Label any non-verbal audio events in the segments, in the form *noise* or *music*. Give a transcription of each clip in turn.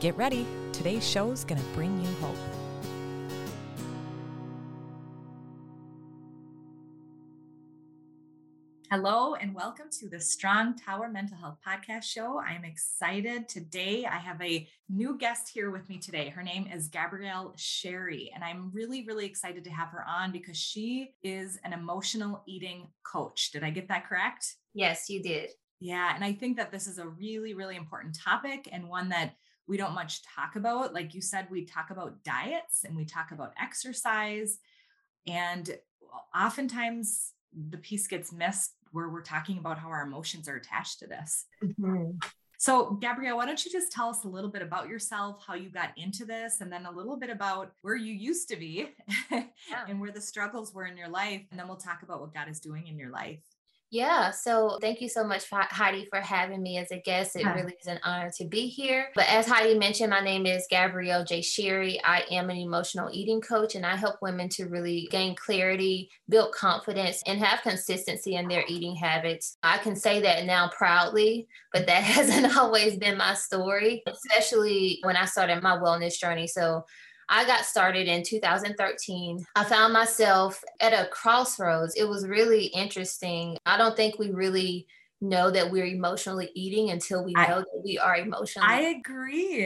Get ready, today's show is going to bring you hope. Hello, and welcome to the Strong Tower Mental Health Podcast Show. I am excited. Today, I have a new guest here with me today. Her name is Gabrielle Chery, and I'm really, really excited to have her on because she is an emotional eating coach. Did I get that correct? Yes, you did. Yeah, and I think that this is a really, really important topic and one that we don't much talk about. Like you said, we talk about diets and we talk about exercise. And oftentimes the piece gets missed where we're talking about how our emotions are attached to this. Mm-hmm. So, Gabrielle, why don't you just tell us a little bit about yourself, how you got into this, and then a little bit about where you used to be *laughs* yeah. and where the struggles were in your life. And then we'll talk about what God is doing in your life. Yeah, so thank you so much, Heidi, for having me as a guest. It really is an honor to be here. But as Heidi mentioned, my name is Gabrielle J. Chery. I am an emotional eating coach, and I help women to really gain clarity, build confidence, and have consistency in their eating habits. I can say that now proudly, but that *laughs* hasn't always been my story, especially when I started my wellness journey. So I got started in 2013. I found myself at a crossroads. It was really interesting. I don't think we really know that we're emotionally eating until we know I, that we are emotionally. I agree.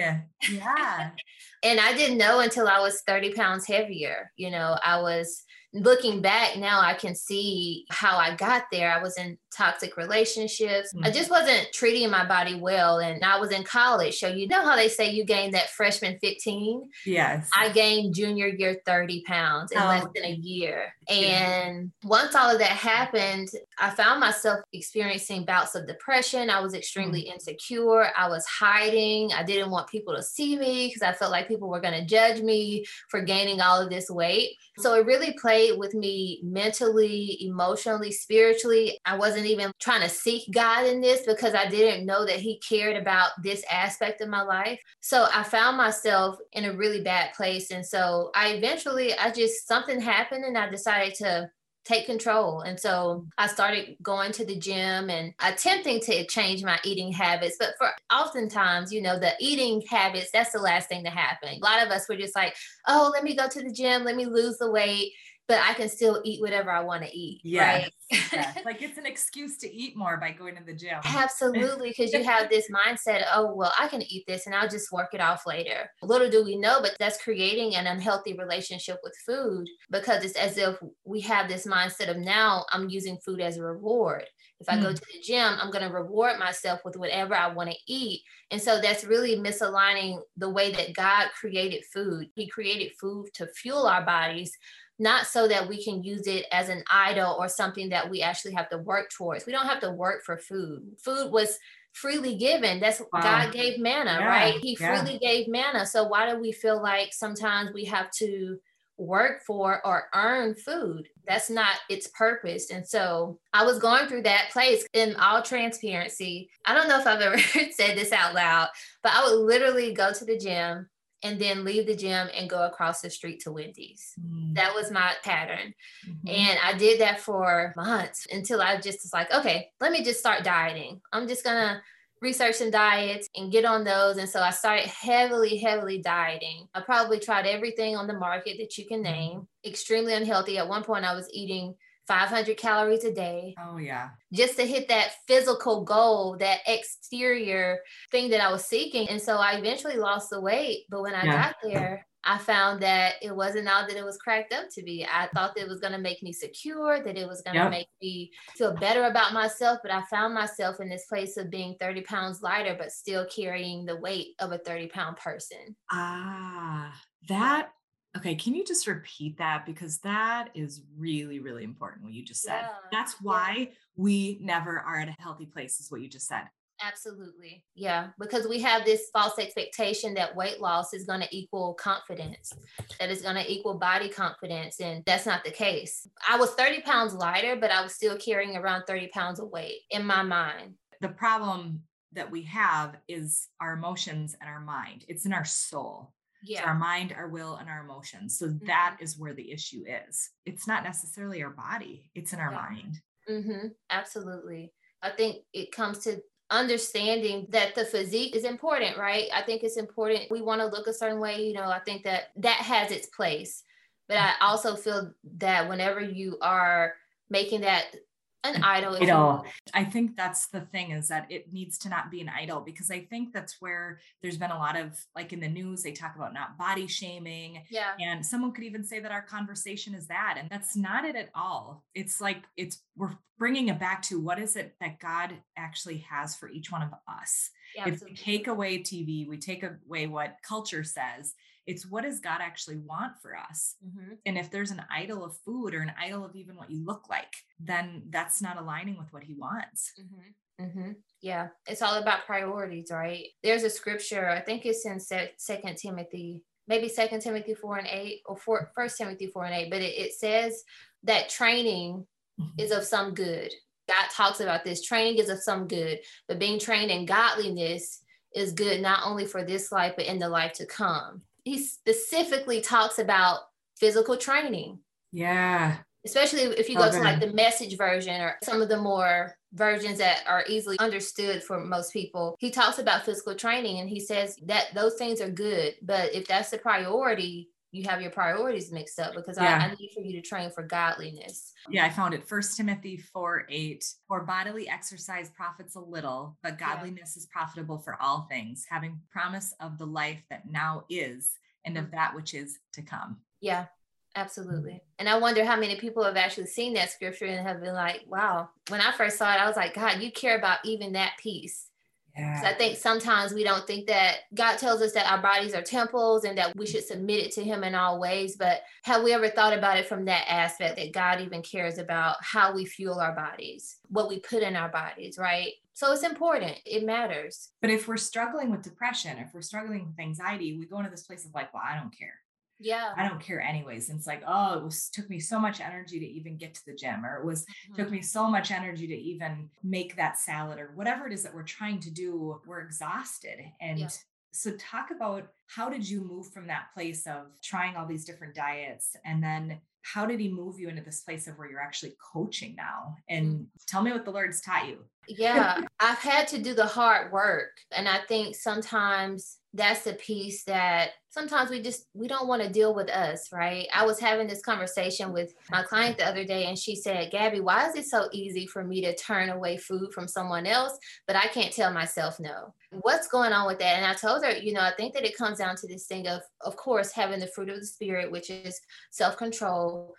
Yeah. *laughs* and I didn't know until I was 30 pounds heavier. You know, I was looking back now, I can see how I got there. I was in toxic relationships. Mm-hmm. I just wasn't treating my body well. And I was in college. So, you know how they say you gain that freshman 15? Yes. I gained junior year 30 pounds in oh. less than a year. And yeah. once all of that happened, I found myself experiencing bouts of depression. I was extremely mm-hmm. insecure. I was hiding. I didn't want people to see me because I felt like people were going to judge me for gaining all of this weight. So, it really played with me mentally, emotionally, spiritually. I wasn't even trying to seek God in this because I didn't know that He cared about this aspect of my life. So I found myself in a really bad place. And so I eventually, I just, something happened and I decided to take control. And so I started going to the gym and attempting to change my eating habits. But for oftentimes, you know, the eating habits, that's the last thing to happen. A lot of us were just like, oh, let me go to the gym, let me lose the weight but I can still eat whatever I want to eat. Yeah. Right? Like it's an excuse to eat more by going to the gym. Absolutely. Because you have this mindset, oh, well, I can eat this and I'll just work it off later. Little do we know, but that's creating an unhealthy relationship with food because it's as if we have this mindset of now I'm using food as a reward. If I go hmm. to the gym, I'm going to reward myself with whatever I want to eat. And so that's really misaligning the way that God created food. He created food to fuel our bodies, not so that we can use it as an idol or something that we actually have to work towards. We don't have to work for food. Food was freely given. That's wow. God gave manna, yeah, right? He yeah. freely gave manna. So why do we feel like sometimes we have to work for or earn food? That's not its purpose. And so I was going through that place in all transparency. I don't know if I've ever *laughs* said this out loud, but I would literally go to the gym and then leave the gym and go across the street to Wendy's. Mm. That was my pattern. Mm-hmm. And I did that for months until I just was like, okay, let me just start dieting. I'm just going to research some diets and get on those. And so I started heavily, heavily dieting. I probably tried everything on the market that you can mm-hmm. name, extremely unhealthy. At one point, I was eating 500 calories a day. Oh, yeah. Just to hit that physical goal, that exterior thing that I was seeking. And so I eventually lost the weight. But when I yeah. got there, I found that it wasn't all that it was cracked up to be. I thought that it was going to make me secure, that it was going to yep. make me feel better about myself. But I found myself in this place of being 30 pounds lighter, but still carrying the weight of a 30 pound person. Ah, that Okay, can you just repeat that? Because that is really, really important what you just said. Yeah, That's why yeah. we never are at a healthy place, is what you just said. Absolutely. Yeah. Because we have this false expectation that weight loss is going to equal confidence, that it's going to equal body confidence. And that's not the case. I was 30 pounds lighter, but I was still carrying around 30 pounds of weight in my mind. The problem that we have is our emotions and our mind, it's in our soul. Yeah. So our mind, our will, and our emotions. So mm-hmm. that is where the issue is. It's not necessarily our body, it's in our yeah. mind. Mm-hmm. Absolutely. I think it comes to understanding that the physique is important, right? I think it's important. We want to look a certain way, you know, I think that that has its place. But I also feel that whenever you are making that an idol. Idol. I think that's the thing is that it needs to not be an idol because I think that's where there's been a lot of like in the news they talk about not body shaming. Yeah. And someone could even say that our conversation is that and that's not it at all. It's like it's we're bringing it back to what is it that God actually has for each one of us. Yeah, if we take away TV, we take away what culture says it's what does God actually want for us? Mm-hmm. And if there's an idol of food or an idol of even what you look like, then that's not aligning with what He wants. Mm-hmm. Mm-hmm. Yeah, it's all about priorities, right? There's a scripture, I think it's in Second Timothy, maybe Second Timothy four and eight, or First Timothy four and eight, but it, it says that training mm-hmm. is of some good. God talks about this. Training is of some good, but being trained in godliness is good not only for this life but in the life to come he specifically talks about physical training. Yeah. Especially if you go okay. to like the message version or some of the more versions that are easily understood for most people. He talks about physical training and he says that those things are good, but if that's the priority, you have your priorities mixed up because yeah. I, I, need for you to train for godliness. Yeah, I found it. First Timothy 4 8. For bodily exercise profits a little, but godliness yeah. is profitable for all things, having promise of the life that now is and of that which is to come. Yeah, absolutely. And I wonder how many people have actually seen that scripture and have been like, wow. When I first saw it, I was like, God, you care about even that piece. Yeah. I think sometimes we don't think that God tells us that our bodies are temples and that we should submit it to Him in all ways. But have we ever thought about it from that aspect that God even cares about how we fuel our bodies, what we put in our bodies, right? So it's important. It matters. But if we're struggling with depression, if we're struggling with anxiety, we go into this place of like, well, I don't care yeah i don't care anyways and it's like oh it was took me so much energy to even get to the gym or it was mm-hmm. took me so much energy to even make that salad or whatever it is that we're trying to do we're exhausted and yeah. so talk about how did you move from that place of trying all these different diets and then how did he move you into this place of where you're actually coaching now and mm-hmm. tell me what the lord's taught you yeah i've had to do the hard work and i think sometimes that's the piece that sometimes we just we don't want to deal with us right? I was having this conversation with my client the other day and she said gabbi why is it so easy for me to turn away food from someone else but i can't tell myself no? What's going on with that? And i told her you know i think that it comes down to this thing of of course having the fruit of the spirit which is self-control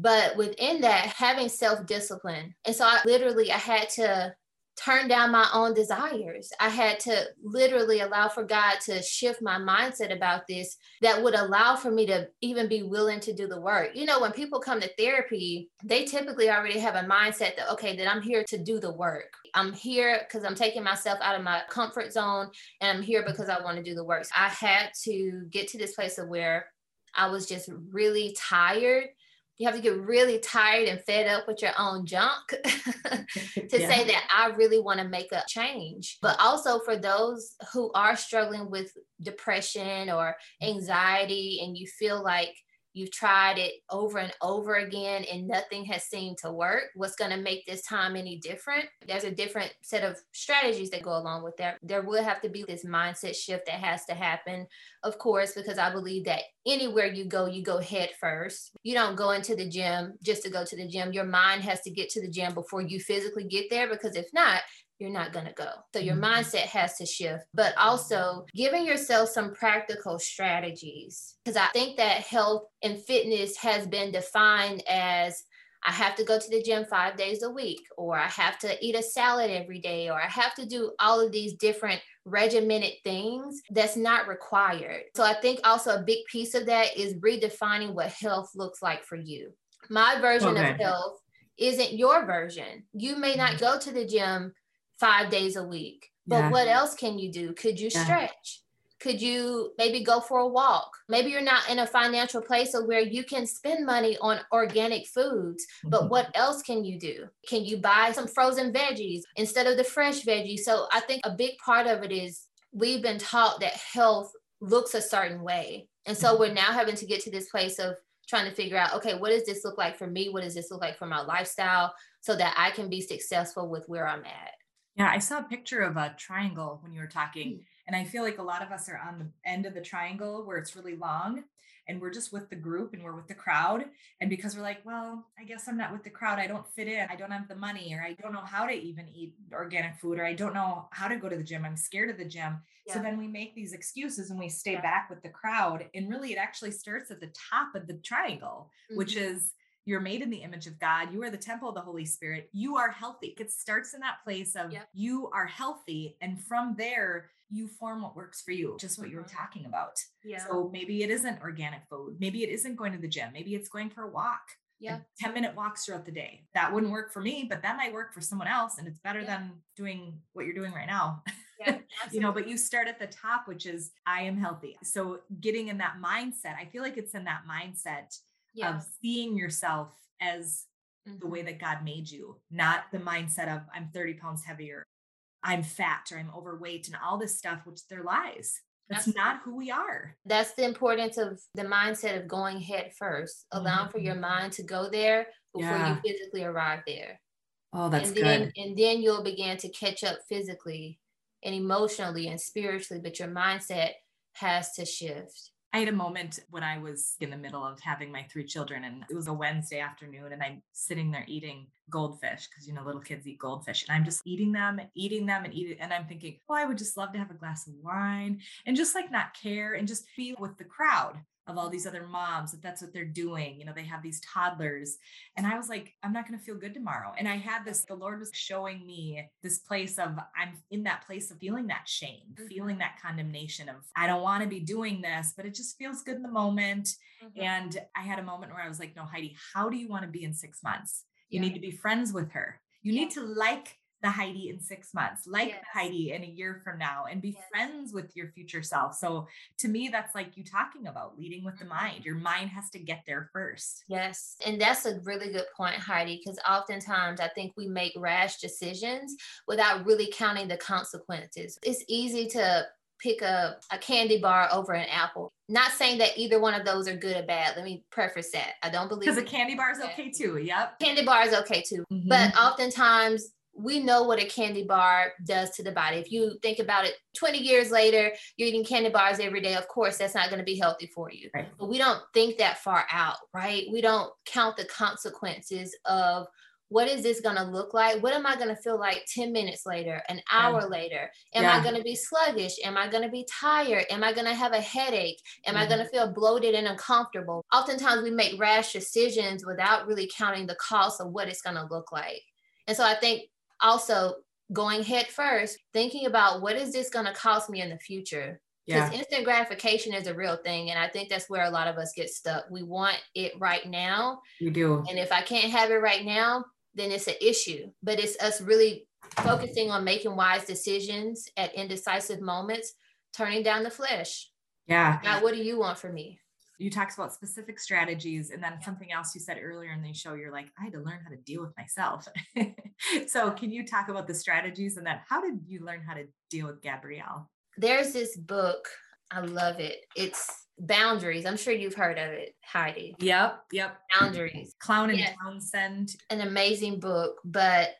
but within that having self-discipline and so i literally i had to turn down my own desires. I had to literally allow for God to shift my mindset about this that would allow for me to even be willing to do the work. You know, when people come to therapy, they typically already have a mindset that, okay, that I'm here to do the work. I'm here because I'm taking myself out of my comfort zone and I'm here because I want to do the work. So I had to get to this place of where I was just really tired you have to get really tired and fed up with your own junk *laughs* to yeah. say that I really want to make a change. But also for those who are struggling with depression or anxiety and you feel like you've tried it over and over again and nothing has seemed to work what's going to make this time any different there's a different set of strategies that go along with that there will have to be this mindset shift that has to happen of course because i believe that anywhere you go you go head first you don't go into the gym just to go to the gym your mind has to get to the gym before you physically get there because if not you're not going to go. So your mm-hmm. mindset has to shift, but also giving yourself some practical strategies. Because I think that health and fitness has been defined as I have to go to the gym five days a week, or I have to eat a salad every day, or I have to do all of these different regimented things that's not required. So I think also a big piece of that is redefining what health looks like for you. My version okay. of health isn't your version. You may not mm-hmm. go to the gym five days a week. But Yeah. what else can you do? Could you Yeah. stretch? Could you maybe go for a walk? Maybe you're not in a financial place of where you can spend money on organic foods, but Mhm. what else can you do? Can you buy some frozen veggies instead of the fresh veggies? So I think a big part of it is we've been taught that health looks a certain way. And so we're now having to get to this place of trying to figure out okay, what does this look like for me? What does this look like for my lifestyle so that I can be successful with where I'm at? Yeah, I saw a picture of a triangle when you were talking, Mm. and I feel like a lot of us are on the end of the triangle where it's really long, and we're just with the group and we're with the crowd. And because we're like, well, I guess I'm not with the crowd, I don't fit in, I don't have the money, or I don't know how to even eat organic food, or I don't know how to go to the gym, I'm scared of the gym. So then we make these excuses and we stay Yeah. back with the crowd. And really, it actually starts at the top of the triangle, which Mhm. is you're made in the image of God. You are the temple of the Holy Spirit. You are healthy. It starts in that place of Yep. you are healthy. And from there, you form what works for you, just what you were Mhm. talking about. yeah. So maybe it isn't organic food. Maybe it isn't going to the gym. Maybe it's going for a walk. Yeah. like 10 minute walks throughout the day. That wouldn't work for me, but that might work for someone else. And it's better Yeah. than doing what you're doing right now. yeah, *laughs* you know, but you start at the top, which is I am healthy. So getting in that mindset, I feel like it's in that mindset yeah. of seeing yourself as the way that God made you, not the mindset of I'm 30 pounds heavier, I'm fat, or I'm overweight, and all this stuff, which they're lies. That's not who we are. That's the importance of the mindset of going head first, allowing for your Mhm. mind to go there before Yeah. you physically arrive there. Oh, that's and then good. and then you'll begin to catch up physically and emotionally and spiritually, but your mindset has to shift. I had a moment when I was in the middle of having my three children, and it was a Wednesday afternoon, and I'm sitting there eating goldfish because you know little kids eat goldfish, and I'm just eating them, and eating them, and eating, and I'm thinking, oh, I would just love to have a glass of wine and just like not care and just be with the crowd of all these other moms that that's what they're doing. You know, they have these toddlers, and I was like, I'm not going to feel good tomorrow. And I had this, the Lord was showing me this place of I'm in that place of feeling that shame, feeling Mhm. that condemnation of I don't want to be doing this, but it just feels good in the moment. And I had a moment where I was like, no, Heidi, how do you want to be in six months? You Yeah. need to be friends with her. You need to like the Heidi in six months, like Yes. the Heidi in a year from now, and be Yes. friends with your future self. So to me, that's like you talking about leading with the mind. Your mind has to get there first. Yes. And that's a really good point, Heidi, because oftentimes I think we make rash decisions without really counting the consequences. It's easy to pick up a candy bar over an apple. Not saying that either one of those are good or bad. Let me preface that. I don't believe Because a candy bar is okay too. Yep. candy bar is okay too. Mhm. But oftentimes we know what a candy bar does to the body. If you think about it 20 years later, you're eating candy bars every day. Of course, that's not going to be healthy for you. Right. But we don't think that far out, right? We don't count the consequences of what is this going to look like? What am I going to feel like 10 minutes later, an hour later? Am I going to be sluggish? Am I going to be tired? Am I going to have a headache? Am I Mhm. going to feel bloated and uncomfortable? Oftentimes we make rash decisions without really counting the cost of what it's going to look like. And so I think also going head first, thinking about what is this going to cost me in the future? Because yeah. instant gratification is a real thing. And I think that's where a lot of us get stuck. We want it right now. You do. And if I can't have it right now, then it's an issue. But it's us really focusing on making wise decisions at indecisive moments, turning down the flesh. Yeah. Now, what do you want from me? You talked about specific strategies and then something else you said earlier in the show you're like i had to learn how to deal with myself *laughs* so can you talk about the strategies and then how did you learn how to deal with gabrielle There's this book. I love it. It's Boundaries. I'm sure you've heard of it, Heidi. yep yep Boundaries. cloud and Yes. townsend an amazing book, but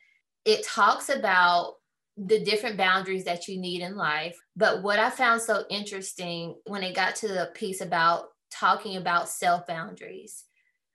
it talks about the different boundaries that you need in life. But what I found so interesting when it got to the piece about talking about self boundaries,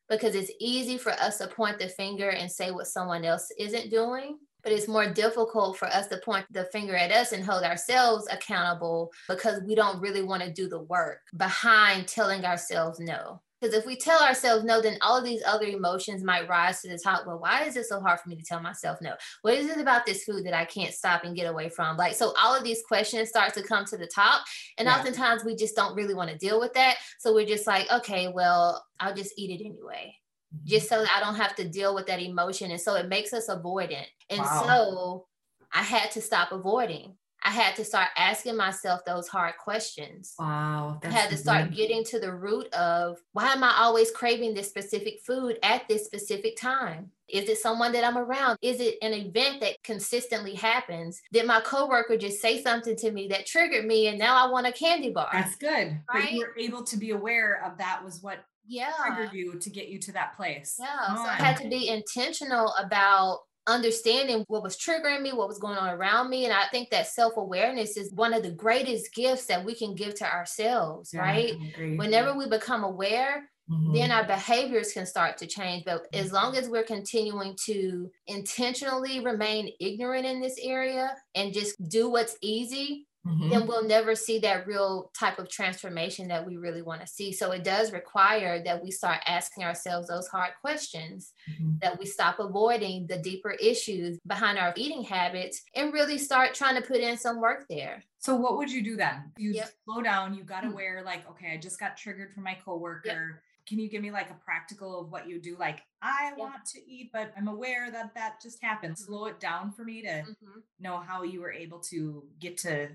because it's easy for us to point the finger and say what someone else isn't doing. But it's more difficult for us to point the finger at us and hold ourselves accountable because we don't really want to do the work behind telling ourselves no. Because if we tell ourselves no, then all of these other emotions might rise to the top. Well, why is it so hard for me to tell myself no? What is it about this food that I can't stop and get away from? Like, so all of these questions start to come to the top. And Yeah. oftentimes we just don't really want to deal with that. So we're just like, okay, well, I'll just eat it anyway, mm-hmm. just so that I don't have to deal with that emotion. And so it makes us avoidant. And Wow. so I had to stop avoiding. I had to start asking myself those hard questions. Wow. I had to start good. getting to the root of why am I always craving this specific food at this specific time? Is it someone that I'm around? Is it an event that consistently happens? Did my coworker just say something to me that triggered me and now I want a candy bar? That's good. Right? But you were able to be aware of that was what yeah. triggered you to get you to that place. Yeah. so I had to be intentional about understanding what was triggering me, what was going on around me. And I think that self awareness is one of the greatest gifts that we can give to ourselves, yeah, right? Whenever we become aware, Mm-hmm. then our behaviors can start to change. But as long as we're continuing to intentionally remain ignorant in this area and just do what's easy, mm-hmm. then we'll never see that real type of transformation that we really want to see. So it does require that we start asking ourselves those hard questions, mm-hmm. that we stop avoiding the deeper issues behind our eating habits and really start trying to put in some work there. So what would you do then? You yep. slow down, you got mm. aware like, okay, I just got triggered from my coworker. Yep can you give me like a practical of what you do like i yeah. want to eat but i'm aware that that just happened mm-hmm. slow it down for me to mm-hmm. know how you were able to get to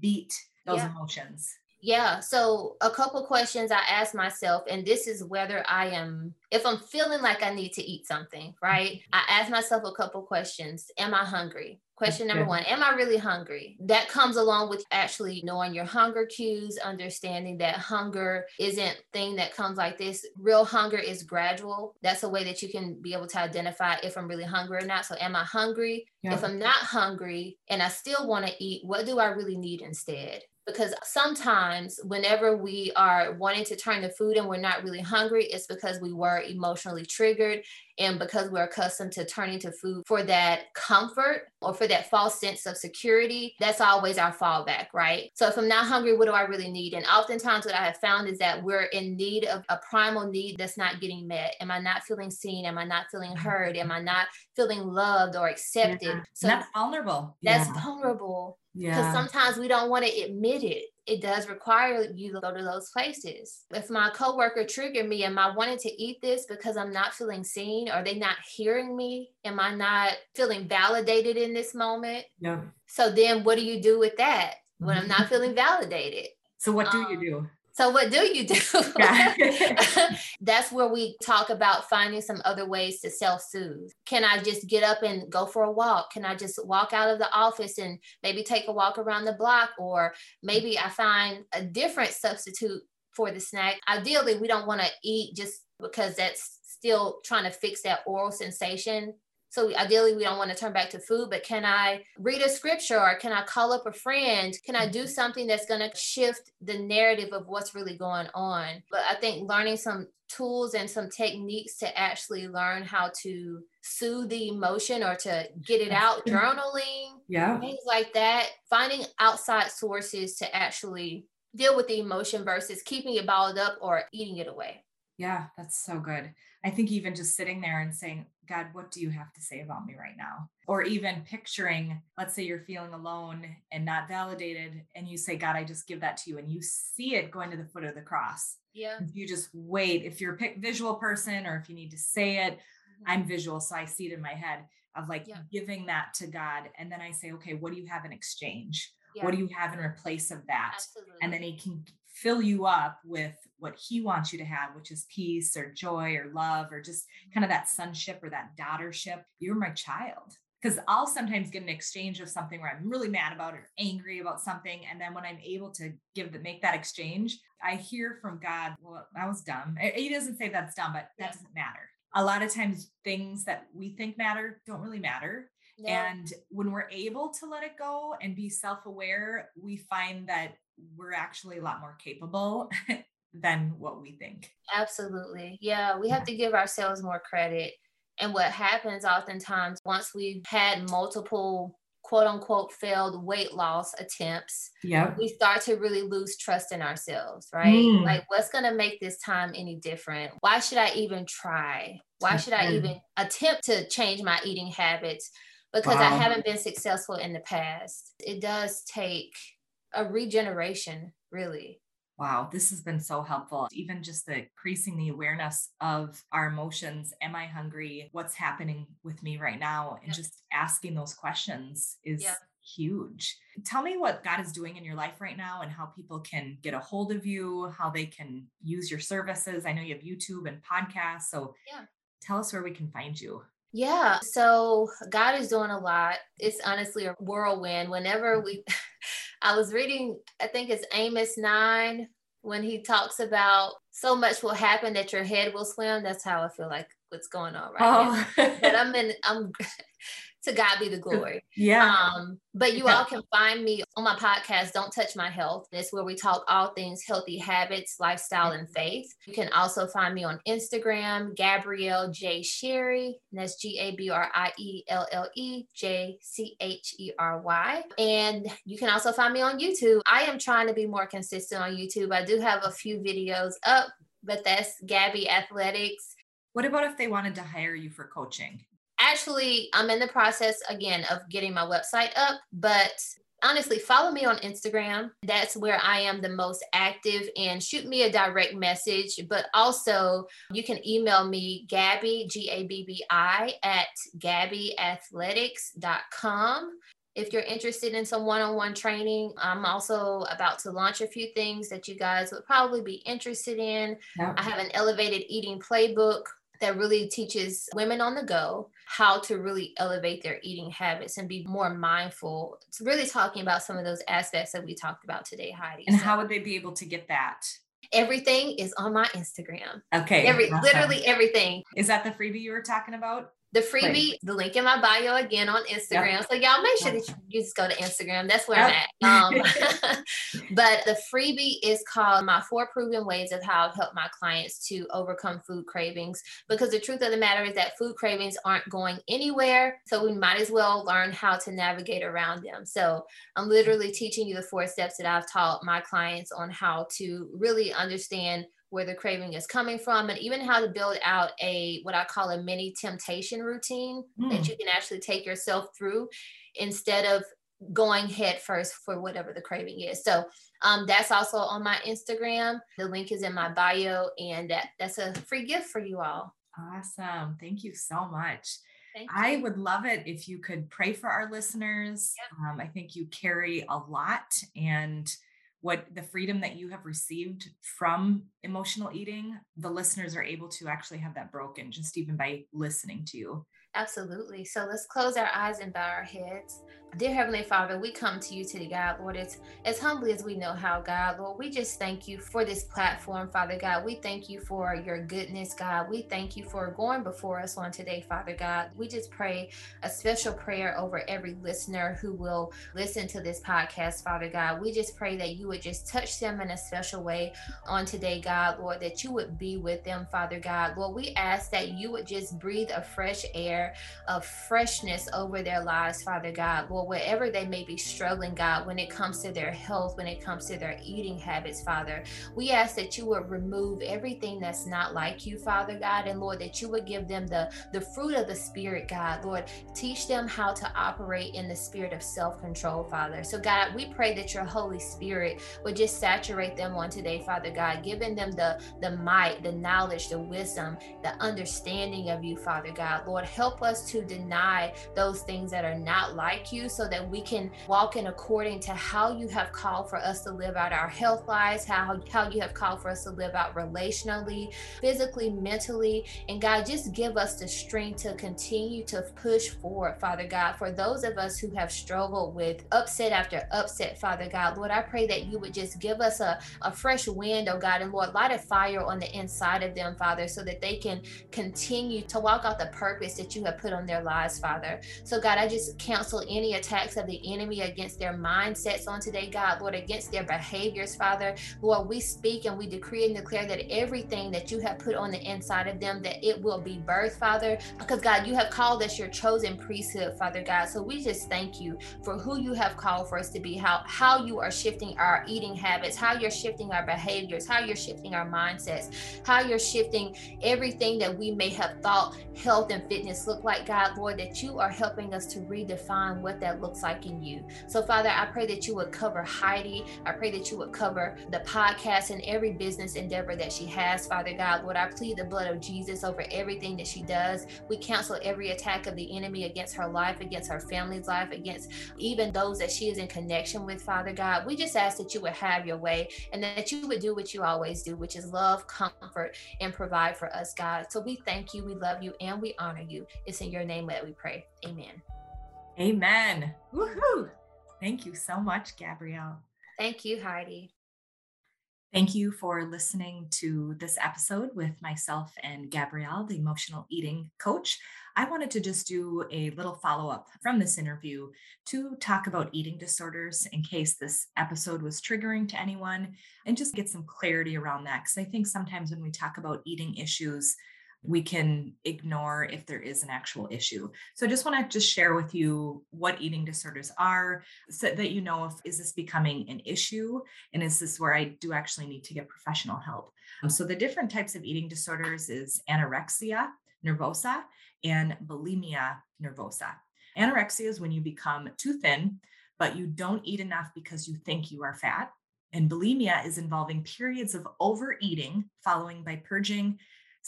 beat those yeah. emotions yeah so a couple questions i ask myself and this is whether i am if i'm feeling like i need to eat something right i ask myself a couple questions am i hungry Question number one Am I really hungry? That comes along with actually knowing your hunger cues, understanding that hunger isn't thing that comes like this. Real hunger is gradual. That's a way that you can be able to identify if I'm really hungry or not. So, am I hungry? Yeah. If I'm not hungry and I still want to eat, what do I really need instead? Because sometimes whenever we are wanting to turn to food and we're not really hungry it's because we were emotionally triggered and because we're accustomed to turning to food for that comfort or for that false sense of security that's always our fallback right? So if i'm not hungry what do i really need? And oftentimes what i have found is that we're in need of a primal need that's not getting met. Am i not feeling seen? Am i not feeling mm-hmm. heard? Am i not feeling loved or accepted? Yeah. so that's vulnerable. that's yeah. vulnerable because yeah. sometimes we don't want to admit it. It does require you to go to those places. If my coworker triggered me, am I wanting to eat this because I'm not feeling seen? Are they not hearing me? Am I not feeling validated in this moment? Yeah. So then what do you do with that when I'm not *laughs* feeling validated? So what do um, you do? So what do you do? *laughs* *laughs* That's where we talk about finding some other ways to self-soothe. Can I just get up and go for a walk? Can I just walk out of the office and maybe take a walk around the block? Or maybe I find a different substitute for the snack. Ideally, we don't want to eat just because that's still trying to fix that oral sensation so ideally, we don't want to turn back to food, but can I read a scripture or can I call up a friend? Can I do mm-hmm. something that's going to shift the narrative of what's really going on? But I think learning some tools and some techniques to actually learn how to soothe the emotion or to get it out, journaling, yeah, things like that, finding outside sources to actually deal with the emotion versus keeping it bottled up or eating it away. Yeah, that's so good. I think even just sitting there and saying, God, what do you have to say about me right now? Or even picturing, let's say you're feeling alone and not validated, and you say, God, I just give that to you, and you see it going to the foot of the cross. Yeah. You just wait. If you're a visual person or if you need to say it, mm-hmm. I'm visual, so I see it in my head of like yeah. giving that to God. And then I say, okay, what do you have in exchange? Yeah. What do you have in replace of that? Absolutely. And then he can fill you up with what he wants you to have, which is peace or joy or love or just kind of that sonship or that daughtership. You're my child. Because I'll sometimes get an exchange of something where I'm really mad about or angry about something. And then when I'm able to give the make that exchange, I hear from God, well, that was dumb. He doesn't say that's dumb, but that doesn't matter. A lot of times things that we think matter don't really matter. Yeah. And when we're able to let it go and be self aware, we find that we're actually a lot more capable *laughs* than what we think. Absolutely. Yeah, we have to give ourselves more credit. And what happens oftentimes once we've had multiple quote unquote failed weight loss attempts, yeah, we start to really lose trust in ourselves, right? Mm. Like, what's going to make this time any different? Why should I even try? Why should I even attempt to change my eating habits? Because wow. I haven't been successful in the past. It does take a regeneration, really. Wow, this has been so helpful. Even just the increasing the awareness of our emotions. Am I hungry? What's happening with me right now? And just asking those questions is huge. Tell me what God is doing in your life right now and how people can get a hold of you, how they can use your services. I know you have YouTube and podcasts. So yeah. tell us where we can find you. Yeah. So God is doing a lot. It's honestly a whirlwind. Whenever mm. we, *laughs* I was reading, I think it's Amos 9, when he talks about so much will happen that your head will swim. That's how I feel like what's going on right oh. now. *laughs* But I'm in, I'm to God be the glory. Yeah. Um, but you all can find me on my podcast, Don't Touch My Health. That's where we talk all things healthy habits, lifestyle, and faith. You can also find me on Instagram, Gabrielle J. Chery. And that's G A B R I E L L E J C H E R Y. And you can also find me on YouTube. I am trying to be more consistent on YouTube. I do have a few videos up, but that's Gabbi Athletics. What about if they wanted to hire you for coaching? Actually i'm in the process again of getting my website up but honestly follow me on instagram. That's where i am the most active and shoot me a direct message but also you can email me gabbi g-a-b-b-i at gabbiathletics.com if you're interested in some one-on-one training i'm also about to launch a few things that you guys would probably be interested in. Yep. i have an elevated eating playbook that really teaches women on the go how to really elevate their eating habits and be more mindful. It's really talking about some of those aspects that we talked about today, Heidi. And so, how would they be able to get that? Everything is on my Instagram. Okay. Every awesome. literally everything. Is that the freebie you were talking about? The freebie, right. the link in my bio again on Instagram. Yep. So y'all make sure that you just go to Instagram. That's where yep. I'm at. Um, *laughs* *laughs* but the freebie is called My Four Proven Ways of How I've Helped My Clients to Overcome Food Cravings. Because the truth of the matter is that food cravings aren't going anywhere. So we might as well learn how to navigate around them. So I'm literally teaching you the four steps that I've taught my clients on how to really understand where the craving is coming from and even how to build out a what i call a mini temptation routine mm. that you can actually take yourself through instead of going head first for whatever the craving is so um, that's also on my instagram the link is in my bio and that, that's a free gift for you all awesome thank you so much I would love it if you could pray for our listeners. Yep. Um, I think you carry a lot, and what the freedom that you have received from emotional eating, the listeners are able to actually have that broken just even by listening to you. Absolutely. So let's close our eyes and bow our heads. Dear Heavenly Father, we come to you today, God, Lord, as, as humbly as we know how, God, Lord, we just thank you for this platform, Father God. We thank you for your goodness, God. We thank you for going before us on today, Father God. We just pray a special prayer over every listener who will listen to this podcast, Father God. We just pray that you would just touch them in a special way on today, God, Lord, that you would be with them, Father God. Lord, we ask that you would just breathe a fresh air of freshness over their lives, Father God. Lord, wherever they may be struggling, God, when it comes to their health, when it comes to their eating habits, Father. We ask that you would remove everything that's not like you, Father God, and Lord, that you would give them the, the fruit of the Spirit, God. Lord, teach them how to operate in the spirit of self control, Father. So, God, we pray that your Holy Spirit would just saturate them on today, Father God, giving them the, the might, the knowledge, the wisdom, the understanding of you, Father God. Lord, help us to deny those things that are not like you so that we can walk in according to how you have called for us to live out our health lives, how, how you have called for us to live out relationally, physically, mentally. And God, just give us the strength to continue to push forward, Father God. For those of us who have struggled with upset after upset, Father God, Lord, I pray that you would just give us a, a fresh wind, oh God, and Lord, light a fire on the inside of them, Father, so that they can continue to walk out the purpose that you have put on their lives, Father. So, God, I just counsel any attacks of the enemy against their mindsets on today, God, Lord, against their behaviors, Father. Lord, we speak and we decree and declare that everything that you have put on the inside of them, that it will be birth, Father. Because, God, you have called us your chosen priesthood, Father God. So we just thank you for who you have called for us to be, how, how you are shifting our eating habits, how you're shifting our behaviors, how you're shifting our mindsets, how you're shifting everything that we may have thought health and fitness look like, God, Lord, that you are helping us to redefine what that looks like in you. So, Father, I pray that you would cover Heidi. I pray that you would cover the podcast and every business endeavor that she has, Father God. Lord, I plead the blood of Jesus over everything that she does. We cancel every attack of the enemy against her life, against her family's life, against even those that she is in connection with, Father God. We just ask that you would have your way and that you would do what you always do, which is love, comfort, and provide for us, God. So we thank you, we love you, and we honor you. It's in your name that we pray. Amen. Amen. Woohoo. Thank you so much, Gabrielle. Thank you, Heidi. Thank you for listening to this episode with myself and Gabrielle, the emotional eating coach. I wanted to just do a little follow up from this interview to talk about eating disorders in case this episode was triggering to anyone and just get some clarity around that. Because I think sometimes when we talk about eating issues, we can ignore if there is an actual issue. So I just want to just share with you what eating disorders are so that you know if is this becoming an issue and is this where I do actually need to get professional help. Um, so the different types of eating disorders is anorexia nervosa and bulimia nervosa. Anorexia is when you become too thin but you don't eat enough because you think you are fat. And bulimia is involving periods of overeating following by purging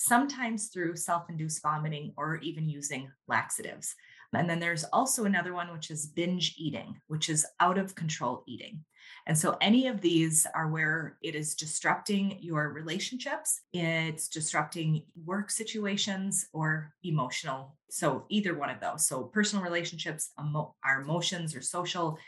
sometimes through self induced vomiting or even using laxatives. And then there's also another one, which is binge eating, which is out of control eating. And so any of these are where it is disrupting your relationships, it's disrupting work situations or emotional. So either one of those. So personal relationships, emo- our emotions or social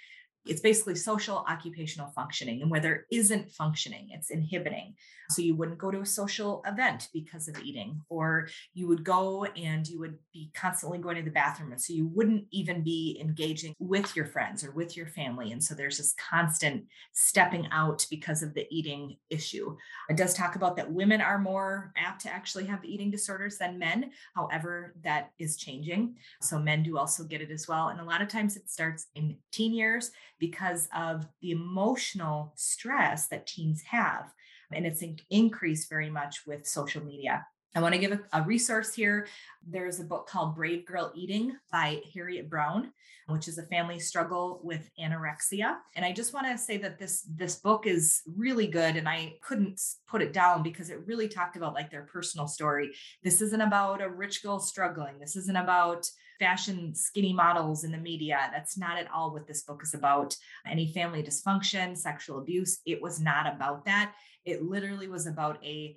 it's basically social occupational functioning. And where there isn't functioning, it's inhibiting. So you wouldn't go to a social event because of eating, or you would go and you would be constantly going to the bathroom. And so you wouldn't even be engaging with your friends or with your family. And so there's this constant stepping out because of the eating issue. It does talk about that women are more apt to actually have eating disorders than men. However, that is changing. So men do also get it as well. And a lot of times it starts in teen years because of the emotional stress that teens have. And it's increased very much with social media. I want to give a, a, resource here. There's a book called Brave Girl Eating by Harriet Brown, which is a family struggle with anorexia. And I just want to say that this this book is really good and I couldn't put it down because it really talked about like their personal story. This isn't about a rich girl struggling. This isn't about fashion skinny models in the media. That's not at all what this book is about. Any family dysfunction, sexual abuse, it was not about that. It literally was about a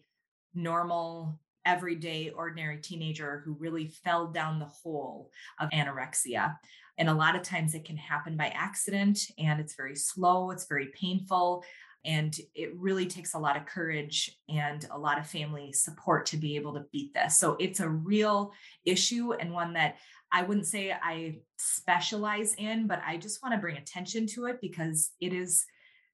normal, everyday, ordinary teenager who really fell down the hole of anorexia. And a lot of times it can happen by accident and it's very slow, it's very painful. And it really takes a lot of courage and a lot of family support to be able to beat this. So it's a real issue and one that I wouldn't say I specialize in, but I just want to bring attention to it because it is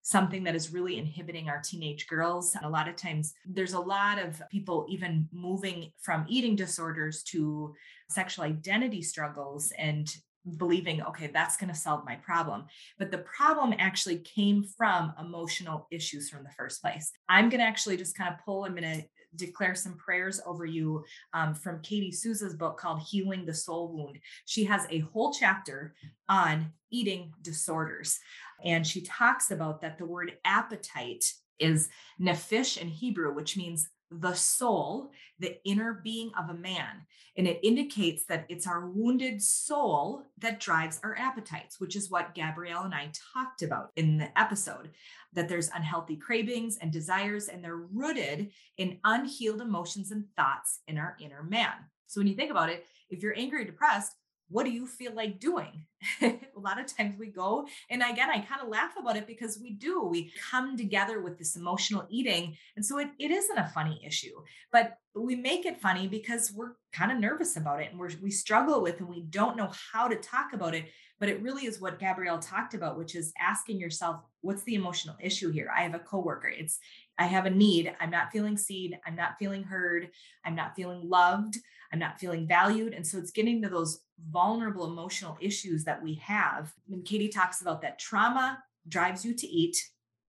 something that is really inhibiting our teenage girls. A lot of times, there's a lot of people even moving from eating disorders to sexual identity struggles and believing, okay, that's going to solve my problem. But the problem actually came from emotional issues from the first place. I'm going to actually just kind of pull, I'm going to declare some prayers over you um, from Katie Souza's book called Healing the Soul Wound. She has a whole chapter on eating disorders. And she talks about that the word appetite is nephesh in Hebrew, which means the soul, the inner being of a man. And it indicates that it's our wounded soul that drives our appetites, which is what Gabrielle and I talked about in the episode that there's unhealthy cravings and desires, and they're rooted in unhealed emotions and thoughts in our inner man. So when you think about it, if you're angry or depressed, what do you feel like doing? *laughs* a lot of times we go, and again, I kind of laugh about it because we do. We come together with this emotional eating. And so it, it isn't a funny issue, but we make it funny because we're kind of nervous about it and we're, we struggle with and we don't know how to talk about it. But it really is what Gabrielle talked about, which is asking yourself, what's the emotional issue here? I have a coworker. It's, I have a need. I'm not feeling seen. I'm not feeling heard. I'm not feeling loved. I'm not feeling valued. And so it's getting to those vulnerable emotional issues that we have. And Katie talks about that trauma drives you to eat.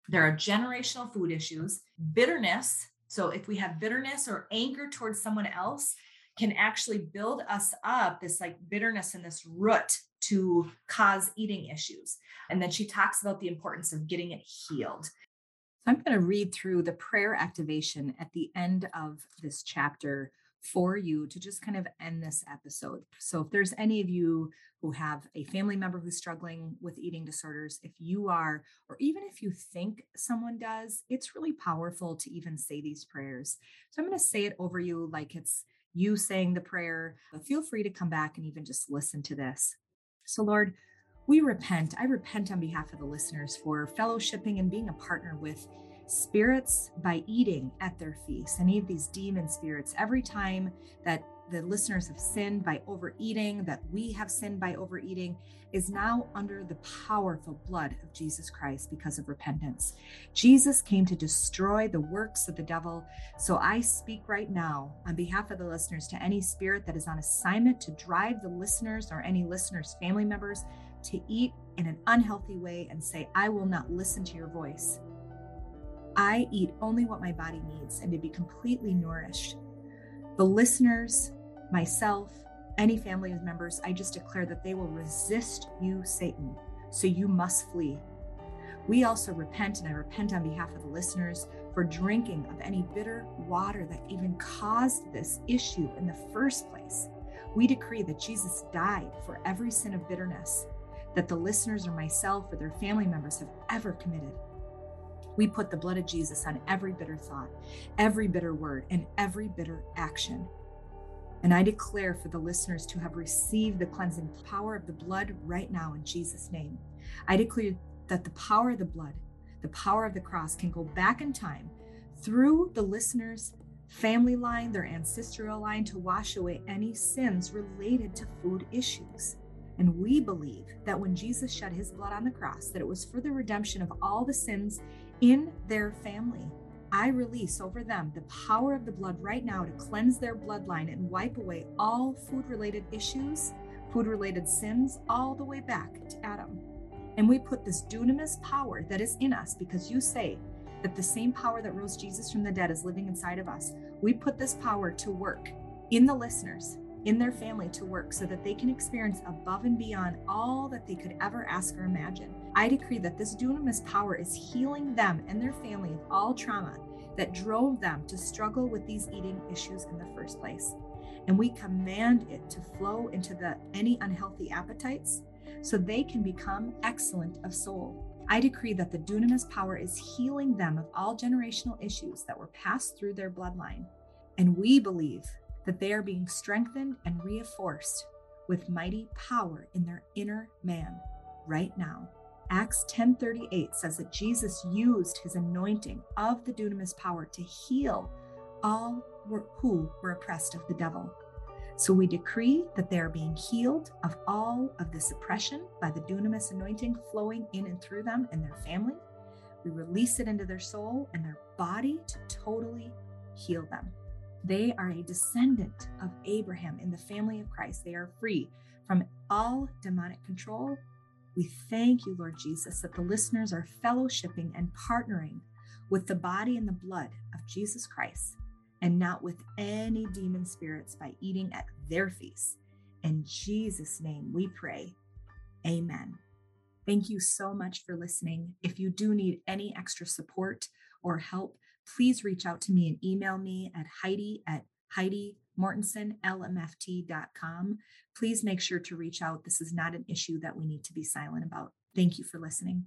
There are generational food issues, bitterness. So if we have bitterness or anger towards someone else, can actually build us up this like bitterness and this root to cause eating issues. And then she talks about the importance of getting it healed. I'm going to read through the prayer activation at the end of this chapter for you to just kind of end this episode. So, if there's any of you who have a family member who's struggling with eating disorders, if you are, or even if you think someone does, it's really powerful to even say these prayers. So, I'm going to say it over you like it's you saying the prayer, but feel free to come back and even just listen to this. So, Lord, we repent. I repent on behalf of the listeners for fellowshipping and being a partner with spirits by eating at their feast, any of these demon spirits, every time that the listeners have sinned by overeating, that we have sinned by overeating, is now under the powerful blood of Jesus Christ because of repentance. Jesus came to destroy the works of the devil. So I speak right now on behalf of the listeners to any spirit that is on assignment to drive the listeners or any listeners' family members to eat in an unhealthy way and say, I will not listen to your voice. I eat only what my body needs and to be completely nourished. The listeners, myself, any family members, I just declare that they will resist you, Satan. So you must flee. We also repent, and I repent on behalf of the listeners for drinking of any bitter water that even caused this issue in the first place. We decree that Jesus died for every sin of bitterness that the listeners or myself or their family members have ever committed. We put the blood of Jesus on every bitter thought, every bitter word, and every bitter action. And I declare for the listeners to have received the cleansing power of the blood right now in Jesus' name. I declare that the power of the blood, the power of the cross, can go back in time through the listeners' family line, their ancestral line, to wash away any sins related to food issues. And we believe that when Jesus shed his blood on the cross, that it was for the redemption of all the sins in their family. I release over them the power of the blood right now to cleanse their bloodline and wipe away all food related issues, food related sins, all the way back to Adam. And we put this dunamis power that is in us because you say that the same power that rose Jesus from the dead is living inside of us. We put this power to work in the listeners in their family to work so that they can experience above and beyond all that they could ever ask or imagine. I decree that this dunamis power is healing them and their family of all trauma that drove them to struggle with these eating issues in the first place. And we command it to flow into the any unhealthy appetites so they can become excellent of soul. I decree that the dunamis power is healing them of all generational issues that were passed through their bloodline. And we believe that they are being strengthened and reinforced with mighty power in their inner man right now. Acts 10:38 says that Jesus used his anointing of the dunamis power to heal all who were oppressed of the devil. So we decree that they are being healed of all of this oppression by the dunamis anointing flowing in and through them and their family. We release it into their soul and their body to totally heal them. They are a descendant of Abraham in the family of Christ. They are free from all demonic control. We thank you, Lord Jesus, that the listeners are fellowshipping and partnering with the body and the blood of Jesus Christ and not with any demon spirits by eating at their feast. In Jesus' name we pray. Amen. Thank you so much for listening. If you do need any extra support or help, please reach out to me and email me at Heidi at Heidi mortensonlmft.com. Please make sure to reach out. This is not an issue that we need to be silent about. Thank you for listening.